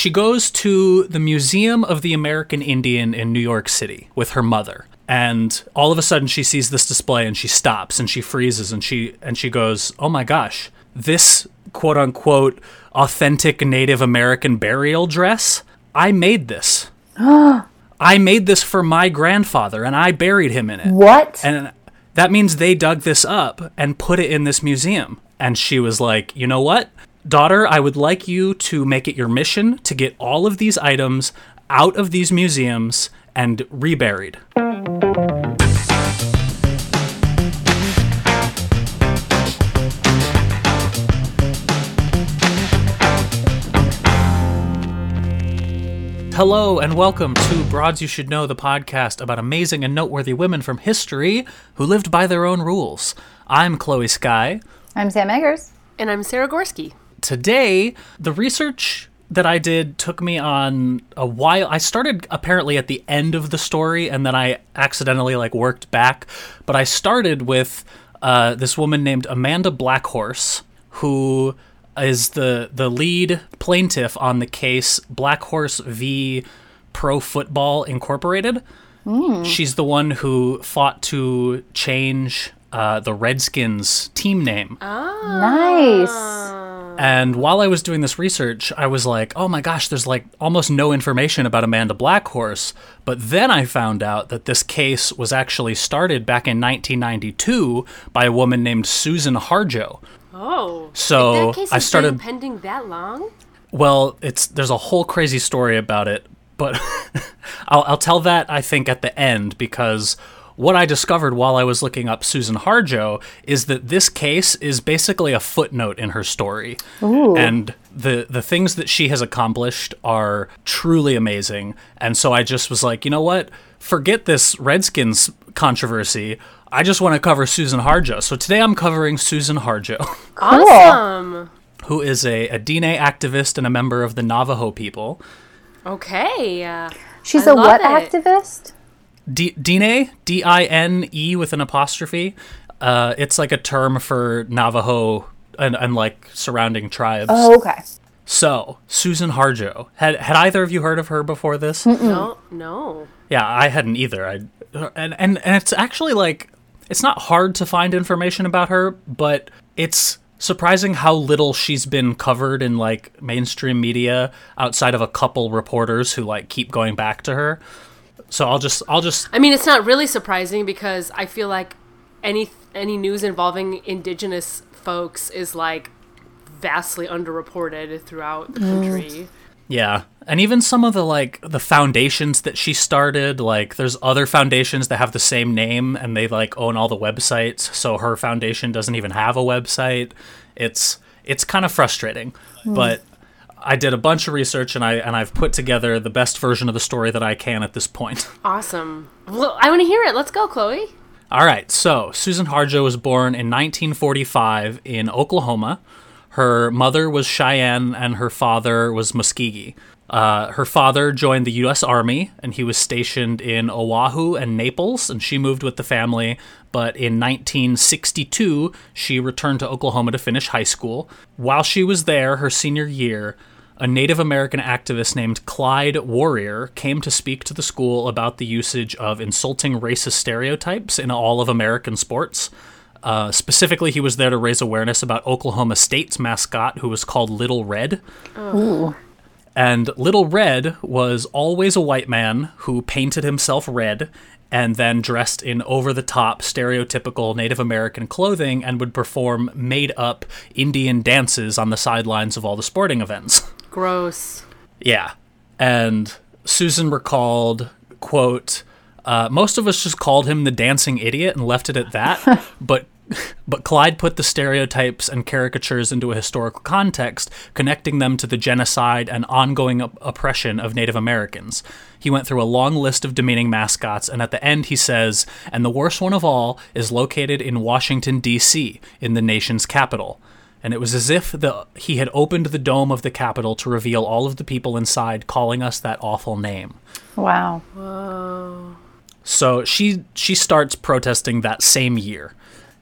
she goes to the Museum of the American Indian in New York City with her mother. And all of a sudden she sees this display and she stops and she freezes and she and she goes, "Oh my gosh, this quote unquote authentic Native American burial dress, I made this. I made this for my grandfather and I buried him in it." What? And that means they dug this up and put it in this museum. And she was like, you know what? Daughter, I would like you to make it your mission to get all of these items out of these museums and reburied. Hello and welcome to Broads You Should Know, the podcast about amazing and noteworthy women from history who lived by their own rules. I'm Chloe Sky. I'm Sam Eggers. And I'm Sarah Gorski. Today, the research that I did took me on a while. I started apparently at the end of the story and then I accidentally like worked back, but I started with uh, this woman named Amanda Blackhorse who is the the lead plaintiff on the case Blackhorse v Pro Football Incorporated. She's the one who fought to change uh, the Redskins team name. Nice. And while I was doing this research, I was like, oh my gosh, there's like almost no information about Amanda Blackhorse. But then I found out that this case was actually started back in 1992 by a woman named Susan Harjo. Oh. So I started- been pending that long? Well, it's there's a whole crazy story about it, but I'll, I'll tell that I think at the end because what I discovered while I was looking up Susan Harjo is that this case is basically a footnote in her story, and the the things that she has accomplished are truly amazing. And so I just was like, you know what? Forget this Redskins controversy. I just want to cover Susan Harjo. So today I'm covering Susan Harjo. Awesome. who is a, a Dine activist and a member of the Navajo people. Okay. She's I a what it. activist? D- Dine, D I N E with an apostrophe. Uh, it's like a term for Navajo and, and like surrounding tribes. Oh, okay. So, Susan Harjo. Had, had either of you heard of her before this? no, no. Yeah, I hadn't either. I and, and and it's actually like it's not hard to find information about her, but it's surprising how little she's been covered in like mainstream media outside of a couple reporters who like keep going back to her. So I'll just I'll just I mean, it's not really surprising because I feel like any any news involving indigenous folks is like vastly underreported throughout the mm. country. Yeah. And even some of the like the foundations that she started, like there's other foundations that have the same name and they like own all the websites, so her foundation doesn't even have a website. It's it's kind of frustrating. Hmm. But I did a bunch of research and I and I've put together the best version of the story that I can at this point. Awesome. Well, I want to hear it. Let's go, Chloe. All right, so Susan Harjo was born in 1945 in Oklahoma. Her mother was Cheyenne and her father was Muscogee. Uh, her father joined the U.S. Army and he was stationed in Oahu and Naples, and she moved with the family. But in 1962, she returned to Oklahoma to finish high school. While she was there, her senior year, a Native American activist named Clyde Warrior came to speak to the school about the usage of insulting racist stereotypes in all of American sports. Uh, specifically, he was there to raise awareness about Oklahoma State's mascot, who was called Little Red. And Little Red was always a white man who painted himself red and then dressed in over the top stereotypical Native American clothing and would perform made up Indian dances on the sidelines of all the sporting events. Gross. Yeah. And Susan recalled, quote, uh, most of us just called him the dancing idiot and left it at that, but but Clyde put the stereotypes and caricatures into a historical context, connecting them to the genocide and ongoing op- oppression of Native Americans. He went through a long list of demeaning mascots, and at the end he says, and the worst one of all is located in Washington, D.C., in the nation's capital and it was as if the he had opened the dome of the Capitol to reveal all of the people inside calling us that awful name. Wow. So she she starts protesting that same year.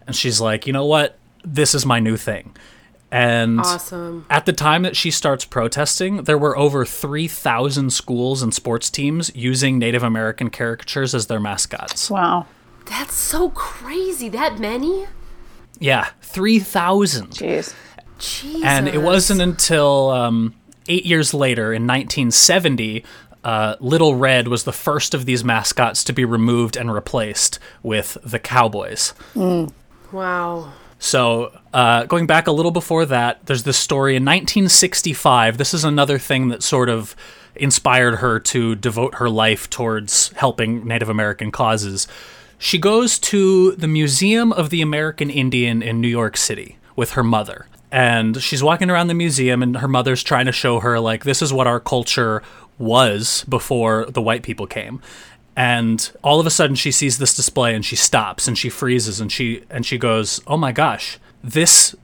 And she's like, "You know what? This is my new thing." And Awesome. at the time that she starts protesting, there were over 3,000 schools and sports teams using Native American caricatures as their mascots. Wow. That's so crazy. That many? Yeah, 3,000. Jeez. Jesus. And it wasn't until um, eight years later, in 1970, uh, Little Red was the first of these mascots to be removed and replaced with the Cowboys. Wow. So, uh, going back a little before that, there's this story in 1965. This is another thing that sort of inspired her to devote her life towards helping Native American causes. She goes to the Museum of the American Indian in New York City with her mother. And she's walking around the museum, and her mother's trying to show her, like, this is what our culture was before the white people came. And all of a sudden she sees this display and she stops and she freezes and she and she goes oh my gosh this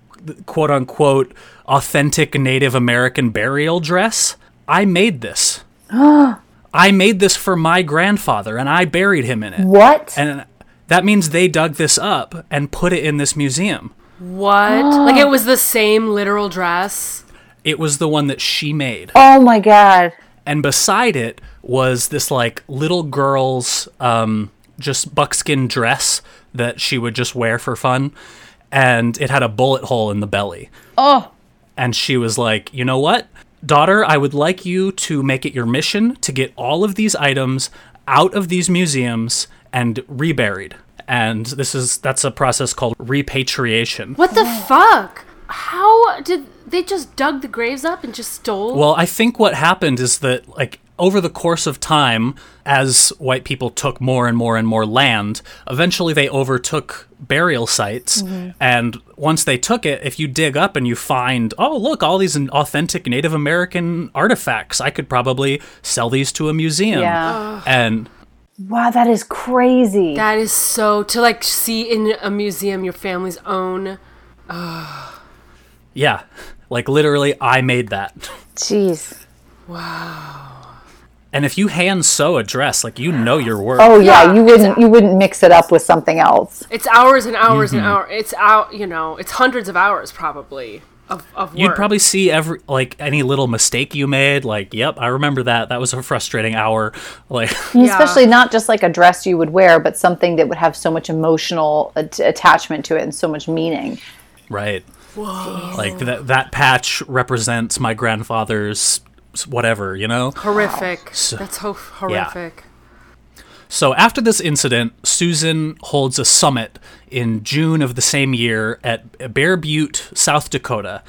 quote unquote authentic native american burial dress? I made this oh. I made this for my grandfather and i buried him in it What? and that means they dug this up and put it in this museum What? like it was the same literal dress? it was the one that she made oh my god. and beside it was this like little girl's um, just buckskin dress that she would just wear for fun and it had a bullet hole in the belly Oh. and she was like you know what daughter i would like you to make it your mission to get all of these items out of these museums and reburied and this is that's a process called repatriation What the fuck? How did they just dug the graves up and just stole? Well, I think what happened is that, like, over the course of time, as white people took more and more and more land, eventually they overtook burial sites. Mm-hmm. And once they took it, if you dig up and you find, oh, look, all these authentic Native American artifacts, I could probably sell these to a museum. Yeah. And Wow, that is crazy. that is so to like see in a museum your family's own. yeah, like literally, I made that. Jeez. And if you hand sew a dress, like, you know your work. Oh yeah, Yeah, you wouldn't you wouldn't mix it up with something else. It's hours and hours and mm-hmm. hours. It's out. You know, it's hundreds of hours probably of of work. You'd probably see every like any little mistake you made. Like, yep, I remember that. That was a frustrating hour. Like, And Especially not just like a dress you would wear, but something that would have so much emotional at- attachment to it and so much meaning. right? Whoa. Like that that patch represents my grandfather's s- whatever, you know. horrific. That's ho- horrific. So after this incident, Susan holds a summit in June of the same year at Bear Butte, South Dakota.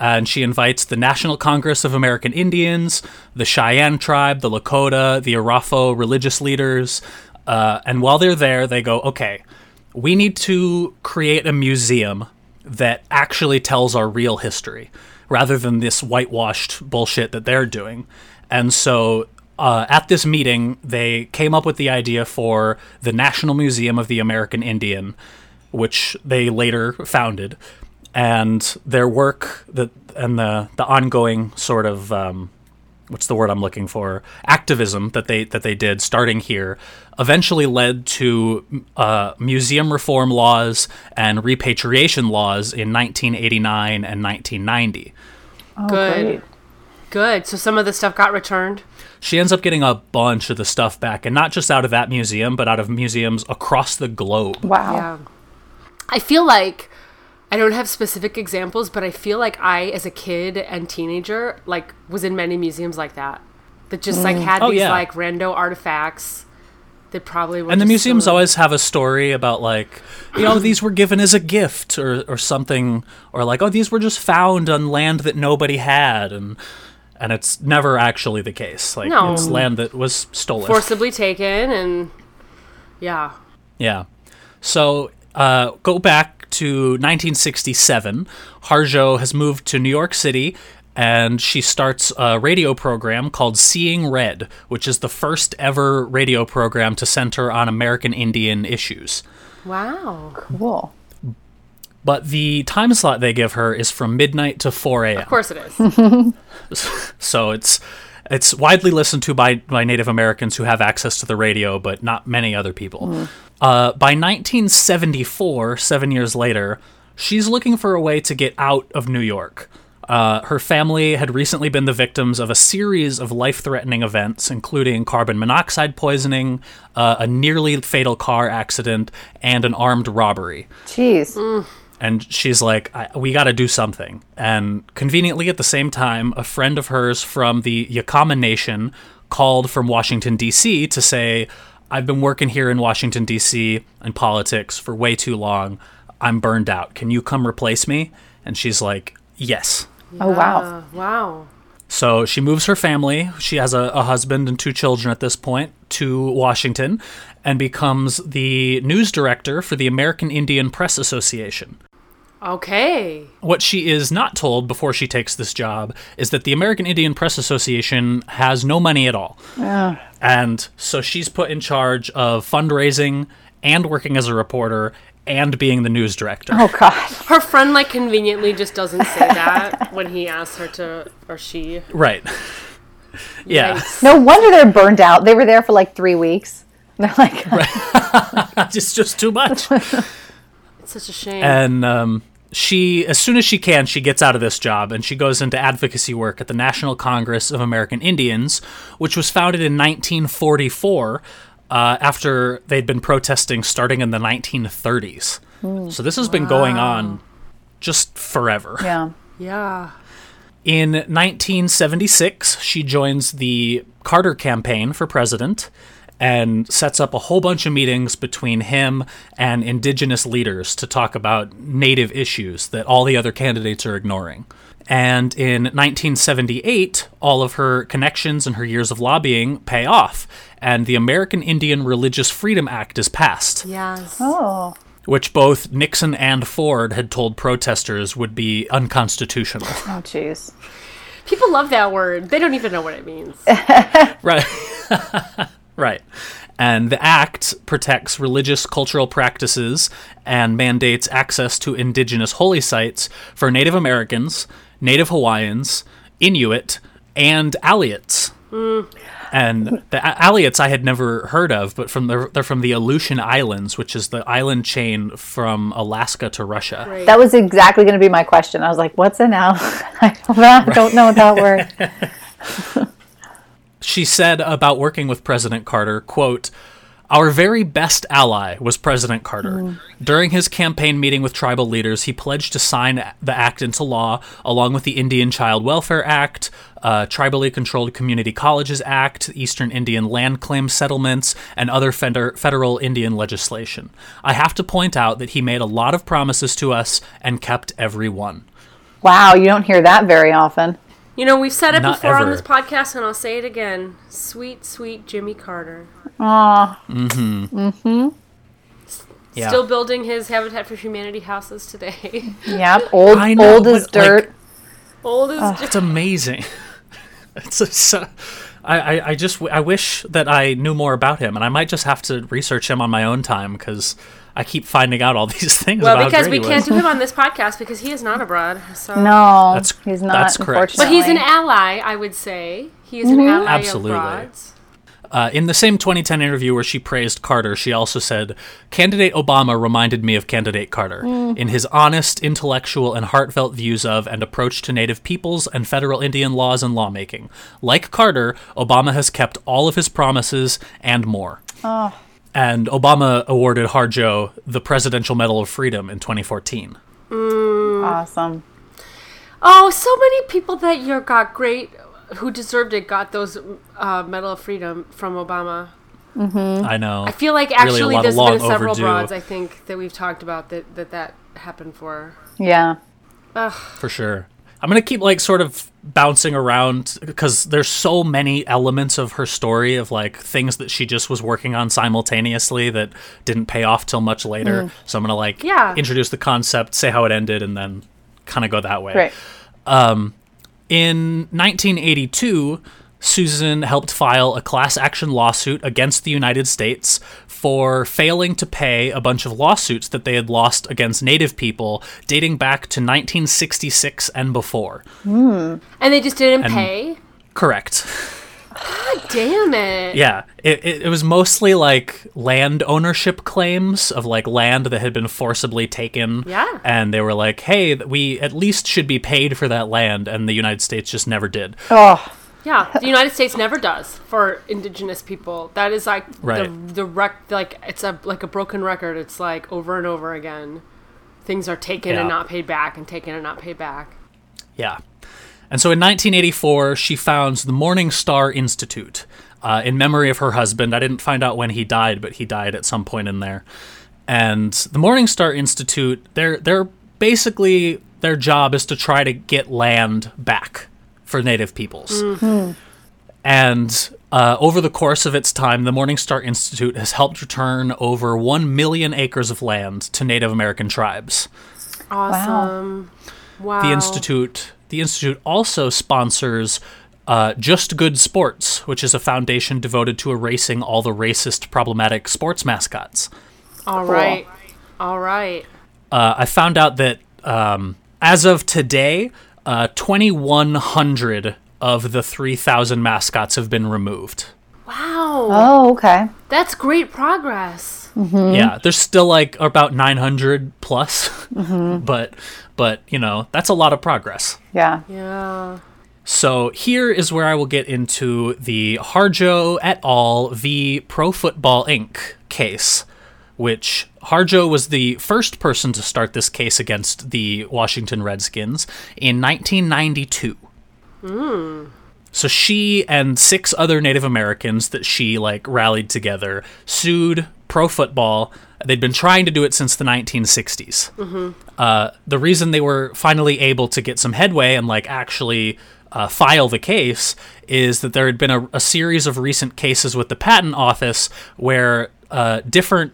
And she invites the National Congress of American Indians, the Cheyenne tribe, the Lakota, the Arapaho religious leaders. Uh, and while they're there, they go, okay, we need to create a museum that actually tells our real history rather than this whitewashed bullshit that they're doing. And so uh, at this meeting, they came up with the idea for the National Museum of the American Indian, which they later founded. And their work that and the the ongoing sort of um, what's the word I'm looking for activism that they that they did starting here eventually led to uh, museum reform laws and repatriation laws in 1989 and 1990. Good. Great. Good. So some of the stuff got returned. She ends up getting a bunch of the stuff back, and not just out of that museum, but out of museums across the globe. Wow. Yeah. I feel like I don't have specific examples, but I feel like I, as a kid and teenager, like was in many museums like that that just like had Oh, these yeah. like rando artifacts that probably were And the museums so- always have a story about like, you know, these were given as a gift or or something, or like, oh, these were just found on land that nobody had, and and it's never actually the case. Like No. it's land that was stolen. forcibly taken and yeah. Yeah. So uh, go back to 1967. Harjo has moved to New York City and she starts a radio program called Seeing Red, which is the first ever radio program to center on American Indian issues. Wow. Cool. But the time slot they give her is from midnight to 4 a.m. Of course it is. So it's it's widely listened to by, by Native Americans who have access to the radio, but not many other people. Mm. Uh, by 1974, seven years later, she's looking for a way to get out of New York. Uh, her family had recently been the victims of a series of life threatening events, including carbon monoxide poisoning, uh, a nearly fatal car accident, and an armed robbery. Jeez. And she's like, I, We got to do something. And conveniently, at the same time, a friend of hers from the Yakama Nation called from Washington, D.C. to say, I've been working here in Washington, D.C. in politics for way too long. I'm burned out. Can you come replace me? And she's like, Yes. Oh, wow. Wow. So she moves her family. She has a, a husband and two children at this point to Washington and becomes the news director for the American Indian Press Association. Okay. What she is not told before she takes this job is that the American Indian Press Association has no money at all. Yeah. And so she's put in charge of fundraising and working as a reporter and being the news director. Oh, God. Her friend like conveniently just doesn't say that when he asks her to or she. Right. yeah. Yikes. No wonder they're burned out. They were there for like three weeks. They're like, It's just too much. Such a shame. and um, she as soon as she can she gets out of this job and she goes into advocacy work at the national congress of american indians which was founded in 1944 uh, after they'd been protesting starting in the 1930s so this has been going on just forever yeah. yeah. in 1976, she joins the Carter campaign for president and sets up a whole bunch of meetings between him and indigenous leaders to talk about native issues that all the other candidates are ignoring. And in 1978, all of her connections and her years of lobbying pay off, and the American Indian Religious Freedom Act is passed Yes. Oh. which both Nixon and Ford had told protesters would be unconstitutional. Oh, jeez. People love that word. They don't even know what it means. right. right. And the act protects religious cultural practices and mandates access to indigenous holy sites for Native Americans, Native Hawaiians, Inuit, and Aleuts. Mm. And the A- Aleuts I had never heard of, but from the, they're from the Aleutian Islands, which is the island chain from Alaska to Russia. Right. That was exactly going to be my question. I was like, what's an owl? I don't know, I don't know that word. she said about working with President Carter, quote, our very best ally was President Carter. During his campaign meeting with tribal leaders, he pledged to sign the act into law, along with the Indian Child Welfare Act, uh, Tribally Controlled Community Colleges Act, Eastern Indian Land Claim Settlements, and other feder- federal Indian legislation. I have to point out that he made a lot of promises to us and kept every one. Wow, you don't hear that very often. You know, we've said it Not before on this podcast, and I'll say it again. Sweet, sweet Jimmy Carter. Aw, Mm-hmm. Mm-hmm. Yeah. Still building his Habitat for Humanity houses today. yep. Old, I know, old as but, like, dirt. Old as just It's amazing. It's a, so, I, I, I just I wish that I knew more about him, and I might just have to research him on my own time because I keep finding out all these things. well, about because we can't do him on this podcast because he is not abroad. So no, That's- he's not. that's correct. But he's an ally, I would say. He is an mm-hmm. ally Absolutely. abroad. Uh, in the same 2010 interview where she praised Carter, she also said, "Candidate Obama reminded me of Candidate Carter mm. in his honest, intellectual, and heartfelt views of and approach to Native peoples and federal Indian laws and lawmaking. Like Carter, Obama has kept all of his promises and more." Ah. And Obama awarded Harjo the Presidential Medal of Freedom in 2014. Awesome. Oh, so many people that year got great, who deserved it, got those uh, Medal of Freedom from Obama. I know. I feel like actually lot of there's long been several overdue. broads I think that we've talked about that that, that happened for. Yeah. Ugh. for sure. I'm gonna keep like sort of bouncing around because there's so many elements of her story of like things that she just was working on simultaneously that didn't pay off till much later. Mm. So I'm gonna like Yeah. introduce the concept, say how it ended, and then kind of go that way. Great. Um, in 1982, Susan helped file a class action lawsuit against the United States for failing to pay a bunch of lawsuits that they had lost against Native people dating back to 1966 and before. Hmm. And they just didn't pay. Correct. God damn it. Yeah, it, it, it was mostly like land ownership claims of like land that had been forcibly taken. Yeah. And they were like, hey, we at least should be paid for that land. And the United States just never did. Oh, Yeah, the United States never does for indigenous people. That is like Right. the the rec like it's a like a broken record. It's like over and over again. Things are taken and not paid back and taken and not paid back. Yeah. And so in 1984, she founds the Morning Star Institute uh, in memory of her husband. I didn't find out when he died, but he died at some point in there. And the Morning Star Institute, they're they're basically their job is to try to get land back for Native peoples. And uh, over the course of its time, the Morning Star Institute has helped return over 1 million acres of land to Native American tribes. Awesome. Wow. The institute the institute also sponsors uh, Just Good Sports, which is a foundation devoted to erasing all the racist, problematic sports mascots. All right. All right. Uh, I found out that um, as of today, uh, 2,100 of the 3,000 mascots have been removed. Wow. oh, okay. That's great progress. Yeah, there's still like about 900 plus, but but you know that's a lot of progress. Yeah. Yeah. So here is where I will get into the Harjo et al. v. Pro Football Inc. case, which Harjo was the first person to start this case against the Washington Redskins in 1992. So she and six other Native Americans that she like rallied together sued pro football. They'd been trying to do it since the 1960s. Uh, the reason they were finally able to get some headway and like actually uh, file the case is that there had been a, a series of recent cases with the patent office where uh, different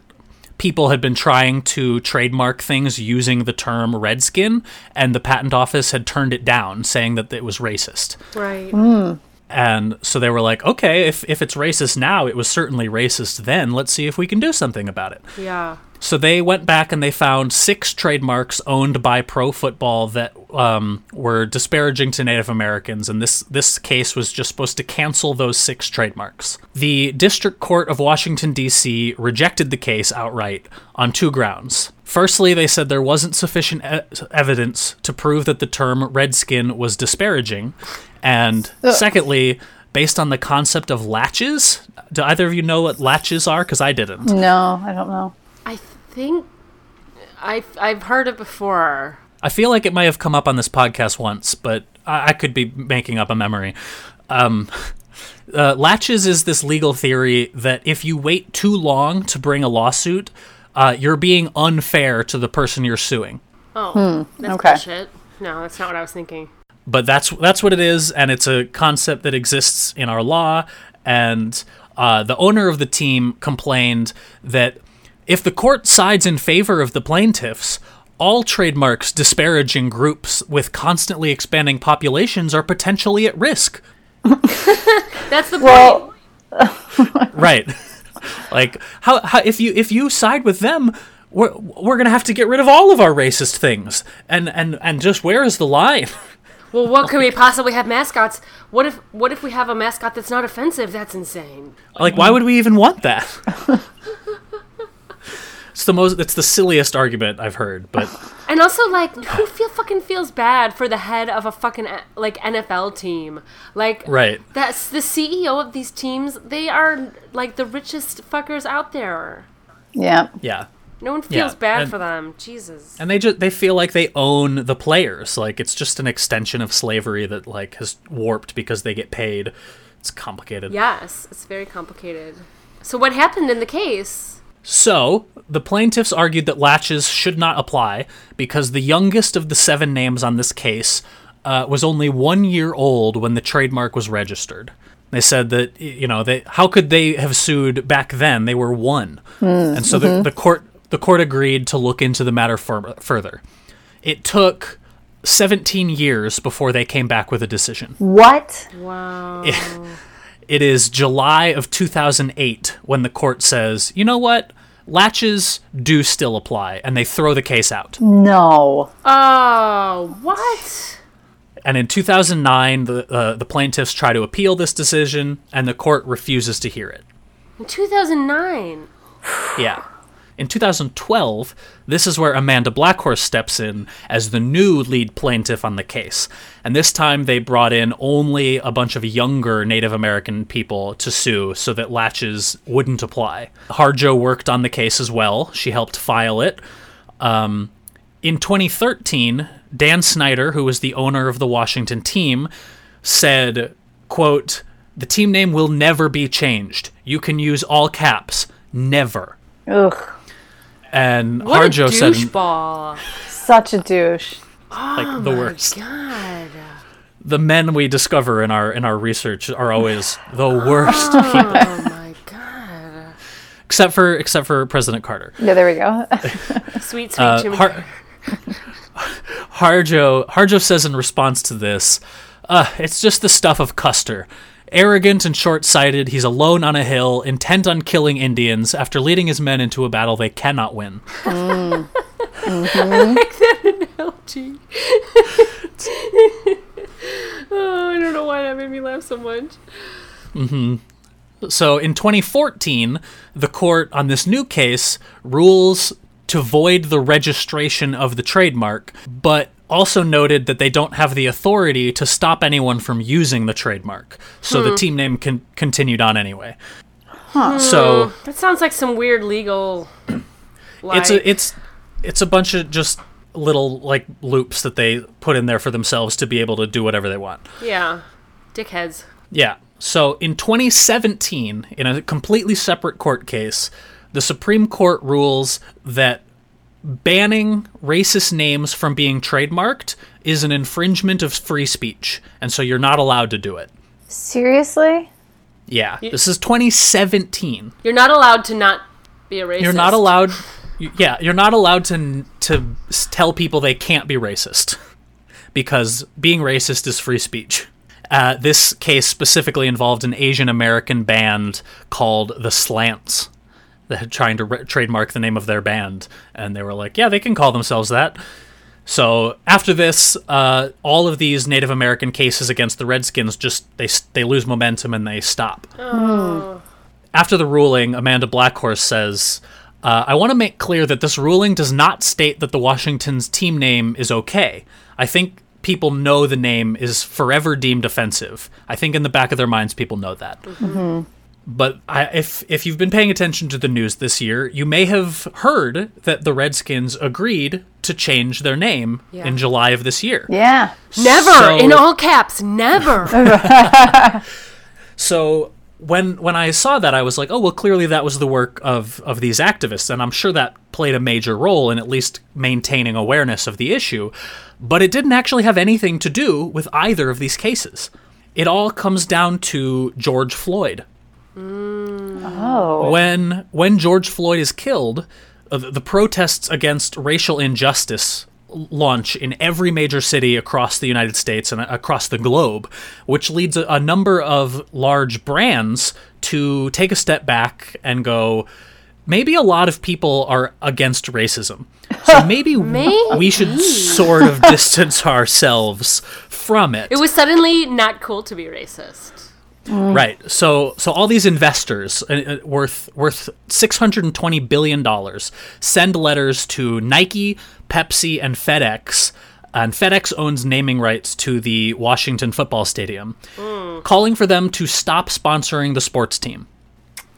people had been trying to trademark things using the term redskin, and the patent office had turned it down, saying that it was racist. Right. Hmm. And so they were like, okay, if, if it's racist now, it was certainly racist then. Let's see if we can do something about it. Yeah. So they went back and they found six trademarks owned by Pro Football that um, were disparaging to Native Americans, and this this case was just supposed to cancel those six trademarks. The District Court of Washington D.C. rejected the case outright on two grounds. Firstly, they said there wasn't sufficient e- evidence to prove that the term redskin was disparaging, and secondly. Based on the concept of laches, do either of you know what laches are? Because I didn't. No, I don't know. I think I've I've heard it before. I feel like it might have come up on this podcast once, but I, I could be making up a memory. Um, uh, laches is this legal theory that if you wait too long to bring a lawsuit, uh, you're being unfair to the person you're suing. Oh, that's okay. bullshit. No, that's not what I was thinking. But that's that's what it is, and it's a concept that exists in our law. And uh, the owner of the team complained that if the court sides in favor of the plaintiffs, all trademarks disparaging groups with constantly expanding populations are potentially at risk. That's the Well, point. Right. like how, how if you if you side with them, we're we're gonna have to get rid of all of our racist things. And and and just where is the line? Well, what can we possibly have mascots? What if what if we have a mascot that's not offensive? That's insane. Like, why would we even want that? it's the most. It's the silliest argument I've heard. But And also, like, who feel fucking feels bad for the head of a fucking like NFL team? Like, right, that's the CEO of these teams. They are like the richest fuckers out there. yeah. yeah. No one feels Yeah, bad and- for them. Jesus. And they just they feel like they own the players. Like it's just an extension of slavery that like has warped because they get paid. It's complicated. Yes, it's very complicated. So what happened in the case? So, the plaintiffs argued that laches should not apply because the youngest of the seven names on this case uh, was only one year old when the trademark was registered. They said that you know they how could they have sued back then? They were one, and so the, the court the court agreed to look into the matter fur- further. It took 17 years before they came back with a decision. What? Wow. It is July of 2008 when the court says, you know what? Laches do still apply, and they throw the case out. No. Oh, what? and in 2009, the uh, the plaintiffs try to appeal this decision, and the court refuses to hear it. In 2009. Yeah. In 2012, this is where Amanda Blackhorse steps in as the new lead plaintiff on the case. And this time they brought in only a bunch of younger Native American people to sue so that laches wouldn't apply. Harjo worked on the case as well. She helped file it. Um, in 2013, Dan Snyder, who was the owner of the Washington team, said, quote, the team name will never be changed. You can use all caps. Never. Ugh, And What Harjo a said doucheball. such a douche. like the worst. God. The men we discover in our in our research are always the worst people. Oh my god. Except for except for President Carter. Yeah, there we go. Sweet, sweet Uh, Jimmy. Har- Harjo Harjo says in response to this, uh, it's just the stuff of Custer. Arrogant and short sighted, he's alone on a hill, intent on killing Indians after leading his men into a battle they cannot win. Mm-hmm. Gee. oh, I don't know why that made me laugh so much. Mm-hmm. So in 2014, the court on this new case rules to void the registration of the trademark, but also noted that they don't have the authority to stop anyone from using the trademark. So the hmm. team name can continued on anyway. So hmm. That sounds like some weird legal. Like, it's a it's it's a bunch of just little like loops that they put in there for themselves to be able to do whatever they want. yeah, dickheads. Yeah. So in 2017, in a completely separate court case, the Supreme Court rules that banning racist names from being trademarked is an infringement of free speech, and so you're not allowed to do it. Seriously? Yeah. This is 2017. You're not allowed to not be a racist. You're not allowed yeah, you're not allowed to to tell people they can't be racist because being racist is free speech. Uh, this case specifically involved an Asian American band called the Slants that had trying to re- trademark the name of their band, and they were like, "Yeah, they can call themselves that." So after this, uh, all of these Native American cases against the Redskins just they they lose momentum and they stop. After the ruling, Amanda Blackhorse says, uh, I want to make clear that this ruling does not state that the Washington's team name is okay. I think people know the name is forever deemed offensive. I think in the back of their minds, people know that. But I, if if you've been paying attention to the news this year, you may have heard that the Redskins agreed to change their name Yeah. in July of this year. Yeah. Never So- in all caps. Never. So when when I saw that, I was like, oh well, clearly that was the work of of these activists, and I'm sure that played a major role in at least maintaining awareness of the issue. But it didn't actually have anything to do with either of these cases. It all comes down to George Floyd. Oh. When when George Floyd is killed, uh, the the protests against racial injustice launch in every major city across the United States and across the globe, which leads a, a number of large brands to take a step back and go, maybe a lot of people are against racism. So maybe, we should sort of distance ourselves from it. it was suddenly not cool to be racist. Right. So so all these investors uh, uh, worth worth 620 billion dollars send letters to Nike, Pepsi and FedEx. And FedEx owns naming rights to the Washington football stadium, calling for them to stop sponsoring the sports team.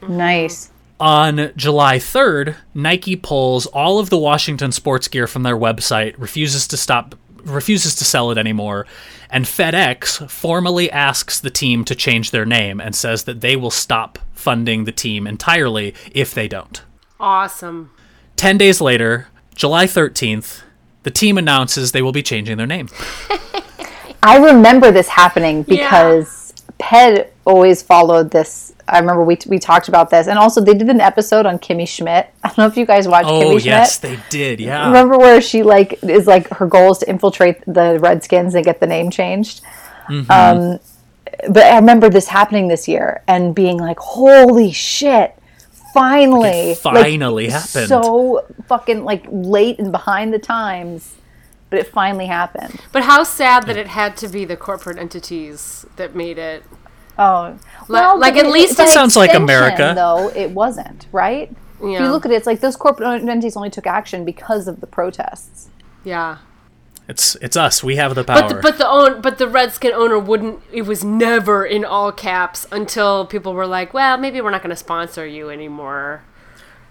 Nice. On July 3rd, Nike pulls all of the Washington sports gear from their website, refuses to stop refuses to sell it anymore, and FedEx formally asks the team to change their name and says that they will stop funding the team entirely if they don't. Awesome. 10 days later, July 13th, the team announces they will be changing their name. I remember this happening because Ped always followed this. I remember we, we talked about this. And also, they did an episode on Kimmy Schmidt. I don't know if you guys watched Oh, Kimmy Schmidt. yes, they did. Yeah. Remember where she like is like her goal is to infiltrate the Redskins and get the name changed. Mm-hmm. Um, but I remember this happening this year and being like, "Holy shit! Finally, It finally happened. So fucking like late and behind the times, but it finally happened. But how sad that it had to be the corporate entities that made it. Oh, well, like, but at it- least by it sounds like America. Though it wasn't right. If you look at it, it's like those corporate entities only took action because of the protests. Yeah. It's it's us. We have the power. But the, but the own but the Redskin owner wouldn't. It was never in all caps until people were like, "Well, maybe we're not going to sponsor you anymore."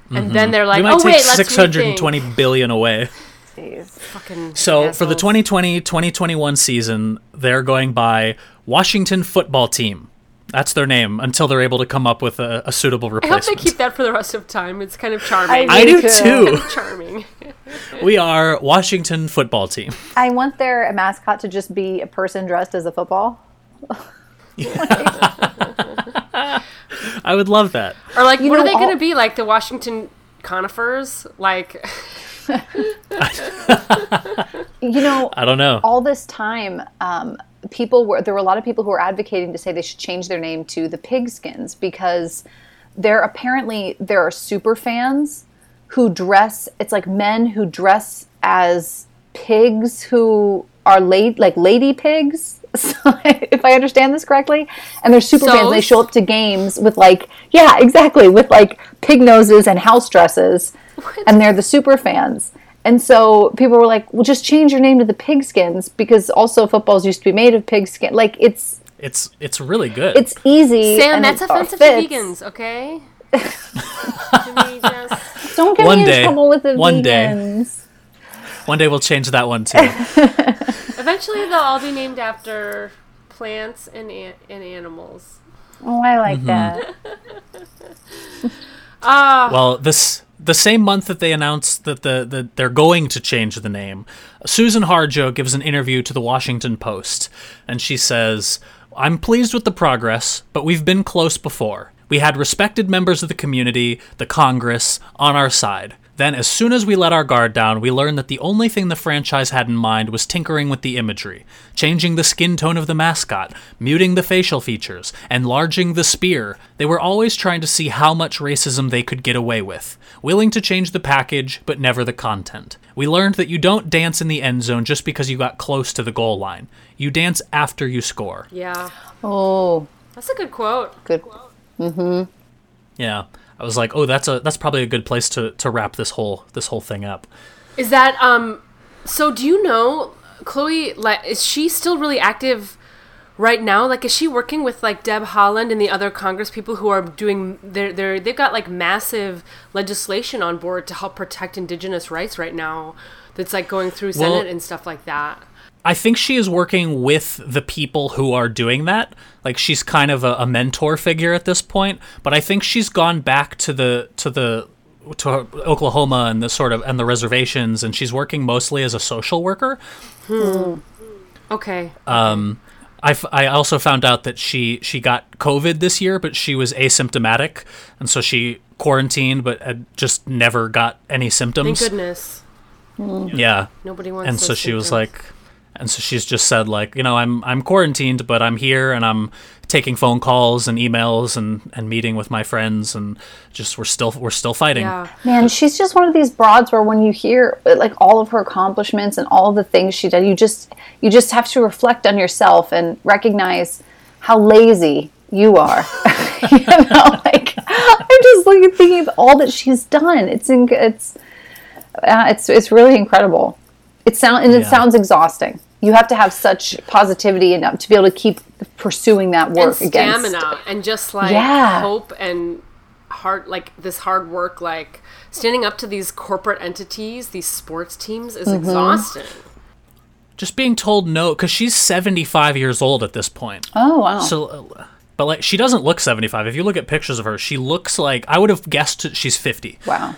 And mm-hmm. then they're like, we might "Oh take wait, let's six hundred and twenty rethink." billion away. Jeez. Fucking So for the assholes. 2020-2021 season, they're going by Washington Football Team. That's their name until they're able to come up with a, a suitable replacement. I hope replacement. they keep that for the rest of time. It's kind of charming. I do Me too. too. charming. We are Washington Football Team. I want their mascot to just be a person dressed as a football. I would love that. Or like, You what know, are they all- going to be? Like the Washington conifers? Like, You know, I don't know. all this time, um, people were there were a lot of people who were advocating to say they should change their name to the Pigskins because there apparently there are super fans who dress. It's like men who dress as pigs who are late like lady pigs. So, if I understand this correctly, and they're super fans. and They show up to games with like yeah, exactly with like pig noses and house dresses, and they're the super fans. And so people were like, "Well, just change your name to the Pigskins because also footballs used to be made of pigskin. Like it's It's it's really good. it's easy. Sam, and that's offensive fits. to vegans, okay? Just- Don't get One me day. in trouble with the One day. vegans. One day we'll change that one too. Eventually, they'll all be named after plants and an- and animals. Oh, I like Mm-hmm. that. Ah, Well, this the same month that they announced that the, the they're going to change the name, Susan Harjo gives an interview to the Washington Post, and she says, "I'm pleased with the progress, but we've been close before. We had respected members of the community, the Congress, on our side." Then, as soon as we let our guard down, we learned that the only thing the franchise had in mind was tinkering with the imagery, changing the skin tone of the mascot, muting the facial features, enlarging the spear. They were always trying to see how much racism they could get away with, willing to change the package, but never the content. We learned that you don't dance in the end zone just because you got close to the goal line. You dance after you score. yeah. Oh, That's a good quote. good. Quote. Mm hmm. Yeah. I was like, "Oh, that's a that's probably a good place to to wrap this whole this whole thing up." Is that um? So do you know Chloe? Like, is she still really active right now? Like, is she working with like Deb Haaland and the other Congress people who are doing? They're they're they've got like massive legislation on board to help protect Indigenous rights right now. That's like going through Well- Senate and stuff like that. I think she is working with the people who are doing that. Like she's kind of a, a mentor figure at this point, but I think she's gone back to the to the to Oklahoma and the sort of and the reservations and she's working mostly as a social worker. Okay. Um, I, f- I also found out that she she got COVID this year, but she was asymptomatic, and so she quarantined, but had just never got any symptoms. Thank symptoms. goodness. Yeah, Nobody wants. and so those she was like and so she's just said like you know i'm i'm quarantined but i'm here and i'm taking phone calls and emails and and meeting with my friends and just we're still we're still fighting Yeah. Man, she's just one of these broads where when you hear like all of her accomplishments and all of the things she did, you just you just have to reflect on yourself and recognize how lazy you are. you know, like I'm just looking thinking of all that she's done. It's in, it's uh, it's it's really incredible. It sound and it Yeah. sounds exhausting. You have to have such positivity and to be able to keep pursuing that work and against. stamina and just like Yeah. hope and hard like this hard work like standing up to these corporate entities these sports teams is Mm-hmm. exhausting just being told no because she's 75 years old at this point Oh wow! so uh, but like she doesn't look 75 if you look at pictures of her she looks like i would have guessed she's 50 wow.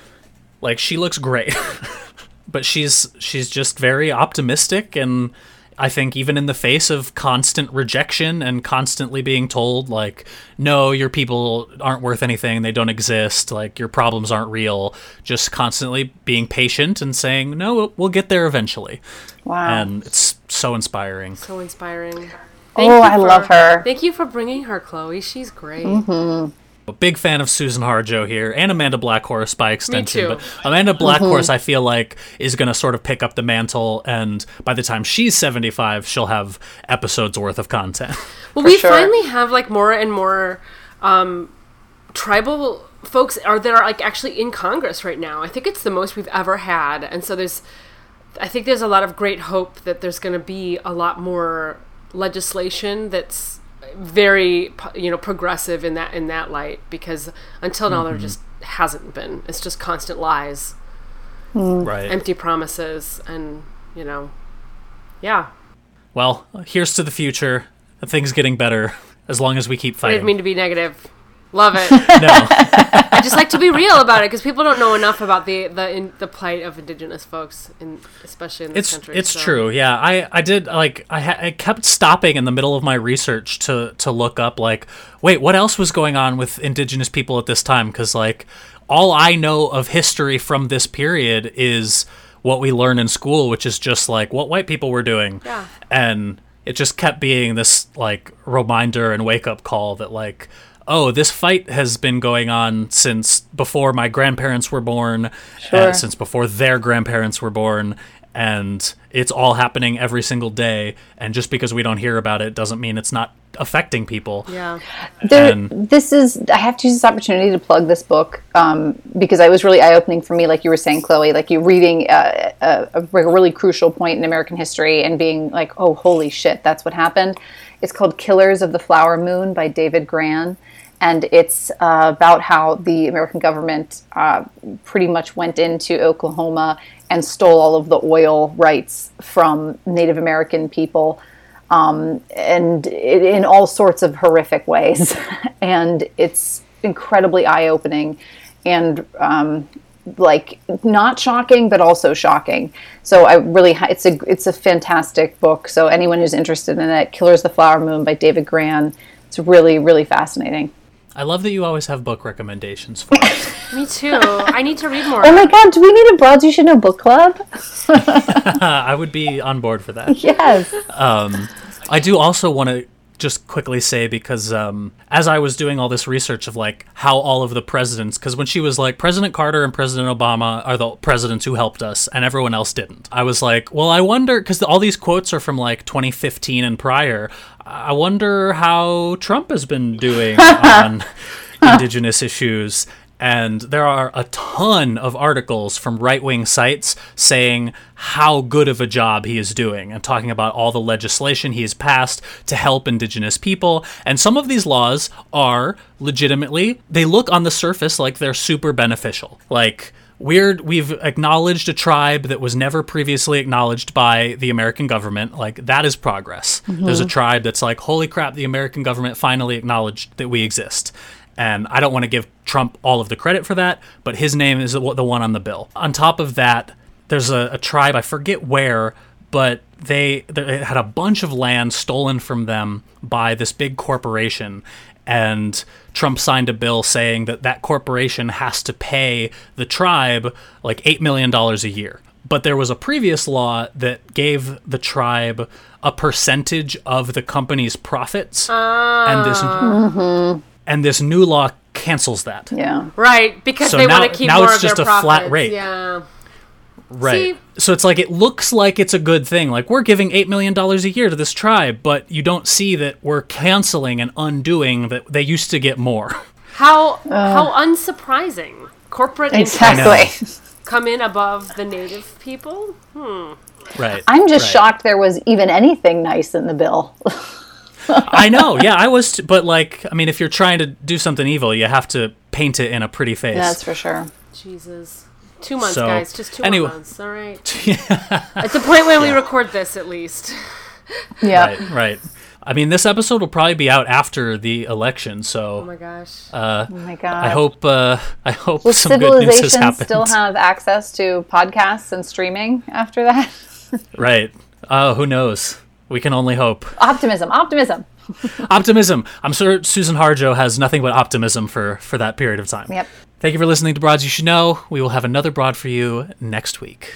like she looks great but she's she's just very optimistic and i think even in the face of constant rejection and constantly being told like no your people aren't worth anything they don't exist like your problems aren't real just constantly being patient and saying no we'll, we'll get there eventually. Wow. and it's so inspiring. So inspiring. Oh, you I love her. thank you for bringing her chloe. She's great mm-hmm. A big fan of Susan Harjo here and Amanda Blackhorse by extension. too. But Amanda Blackhorse, I feel like, is going to sort of pick up the mantle, and by the time she's 75, she'll have episodes worth of content. Well, we sure. finally have like more and more um, tribal folks are that are like actually in Congress right now. I think it's the most we've ever had, and so there's, I think there's a lot of great hope that there's going to be a lot more legislation that's very you know progressive in that in that light because until now there mm-hmm. just hasn't been. It's just constant lies, mm. right. empty promises, and you know, yeah. well, here's to the future. Things getting better as long as we keep fighting. I fighting. didn't mean to be negative. Love it. no. I just like to be real about it because people don't know enough about the the in, the plight of Indigenous folks, in, especially in this it's country. it's so- true yeah i i did like I, ha- I kept stopping in the middle of my research to to look up like wait what else was going on with indigenous people at this time because like all i know of history from this period is what we learn in school which is just like what white people were doing Yeah. and it just kept being this like reminder and wake up call that like oh this fight has been going on since before my grandparents were born uh, since before their grandparents were born and it's all happening every single day and just because we don't hear about it doesn't mean it's not affecting people Yeah, There, And- this is I have to use this opportunity to plug this book um, because I was really eye opening for me, like you were saying, Chloe. Like you reading uh, a, a, a really crucial point in American history and being like, oh, holy shit, that's what happened. It's called "Killers of the Flower Moon" by David Grann, and it's uh, about how the American government uh, pretty much went into Oklahoma and stole all of the oil rights from Native American people um, and it, in all sorts of horrific ways. and it's incredibly eye opening and um, like not shocking, but also shocking. So I really, it's a it's a fantastic book. So anyone who's interested in it, "Killers of the Flower Moon" by David Grann. It's really really fascinating. i love that you always have book recommendations for us me too. I need to read more. Oh my God, do we need a Broads You Should Know book club? i would be on board for that Yes. Um, I do also want to just quickly say because um, as I was doing all this research of like how all of the presidents, because when she was like President Carter and President Obama are the presidents who helped us, and everyone else didn't. I was like, well, I wonder because all these quotes are from like 2015 and prior. I wonder how Trump has been doing on indigenous issues. And there are a ton of articles from right wing sites saying how good of a job he is doing and talking about all the legislation he has passed to help indigenous people. And some of these laws are legitimately, they look on the surface like they're super beneficial. Like, weird we've acknowledged a tribe that was never previously acknowledged by the american government like that is progress there's a mm-hmm. tribe that's like holy crap the american government finally acknowledged that we exist and I don't want to give Trump all of the credit for that, but his name is the one on the bill. On top of that, there's a, a tribe, I forget where, but they, they had a bunch of land stolen from them by this big corporation. And Trump signed a bill saying that that corporation has to pay the tribe like $8 million a year. But there was a previous law that gave the tribe a percentage of the company's profits. And this ah. mm-hmm. And this new law cancels that. Yeah. right, because So they want to keep now more it's of just their a flat profits. rate. Yeah, Right. See- so it's like it looks like it's a good thing. Like we're giving 8 million dollars a year to this tribe, but you don't see that we're canceling and undoing that they used to get more. how how unsurprising. Corporate Exactly. come in above the native people. Hmm. Right. I'm just right. shocked there was even anything nice in the bill. I know. Yeah, I was t- but like I mean if you're trying to do something evil, you have to paint it in a pretty face. That's for sure. Jesus. Two months, So, guys. Just two anyway- months. All right. At the point when we record this, at least. Yeah. Right, right. I mean, this episode will probably be out after the election, so Oh my gosh. Oh my god. I hope uh, I hope Will some good news has happened. still have access to podcasts and streaming after that? right. Oh, who knows? We can only hope. optimism, optimism. optimism. I'm sure Suzan Harjo has nothing but optimism for for that period of time. Yep. Thank you for listening to Broads You Should Know. We will have another broad for you next week.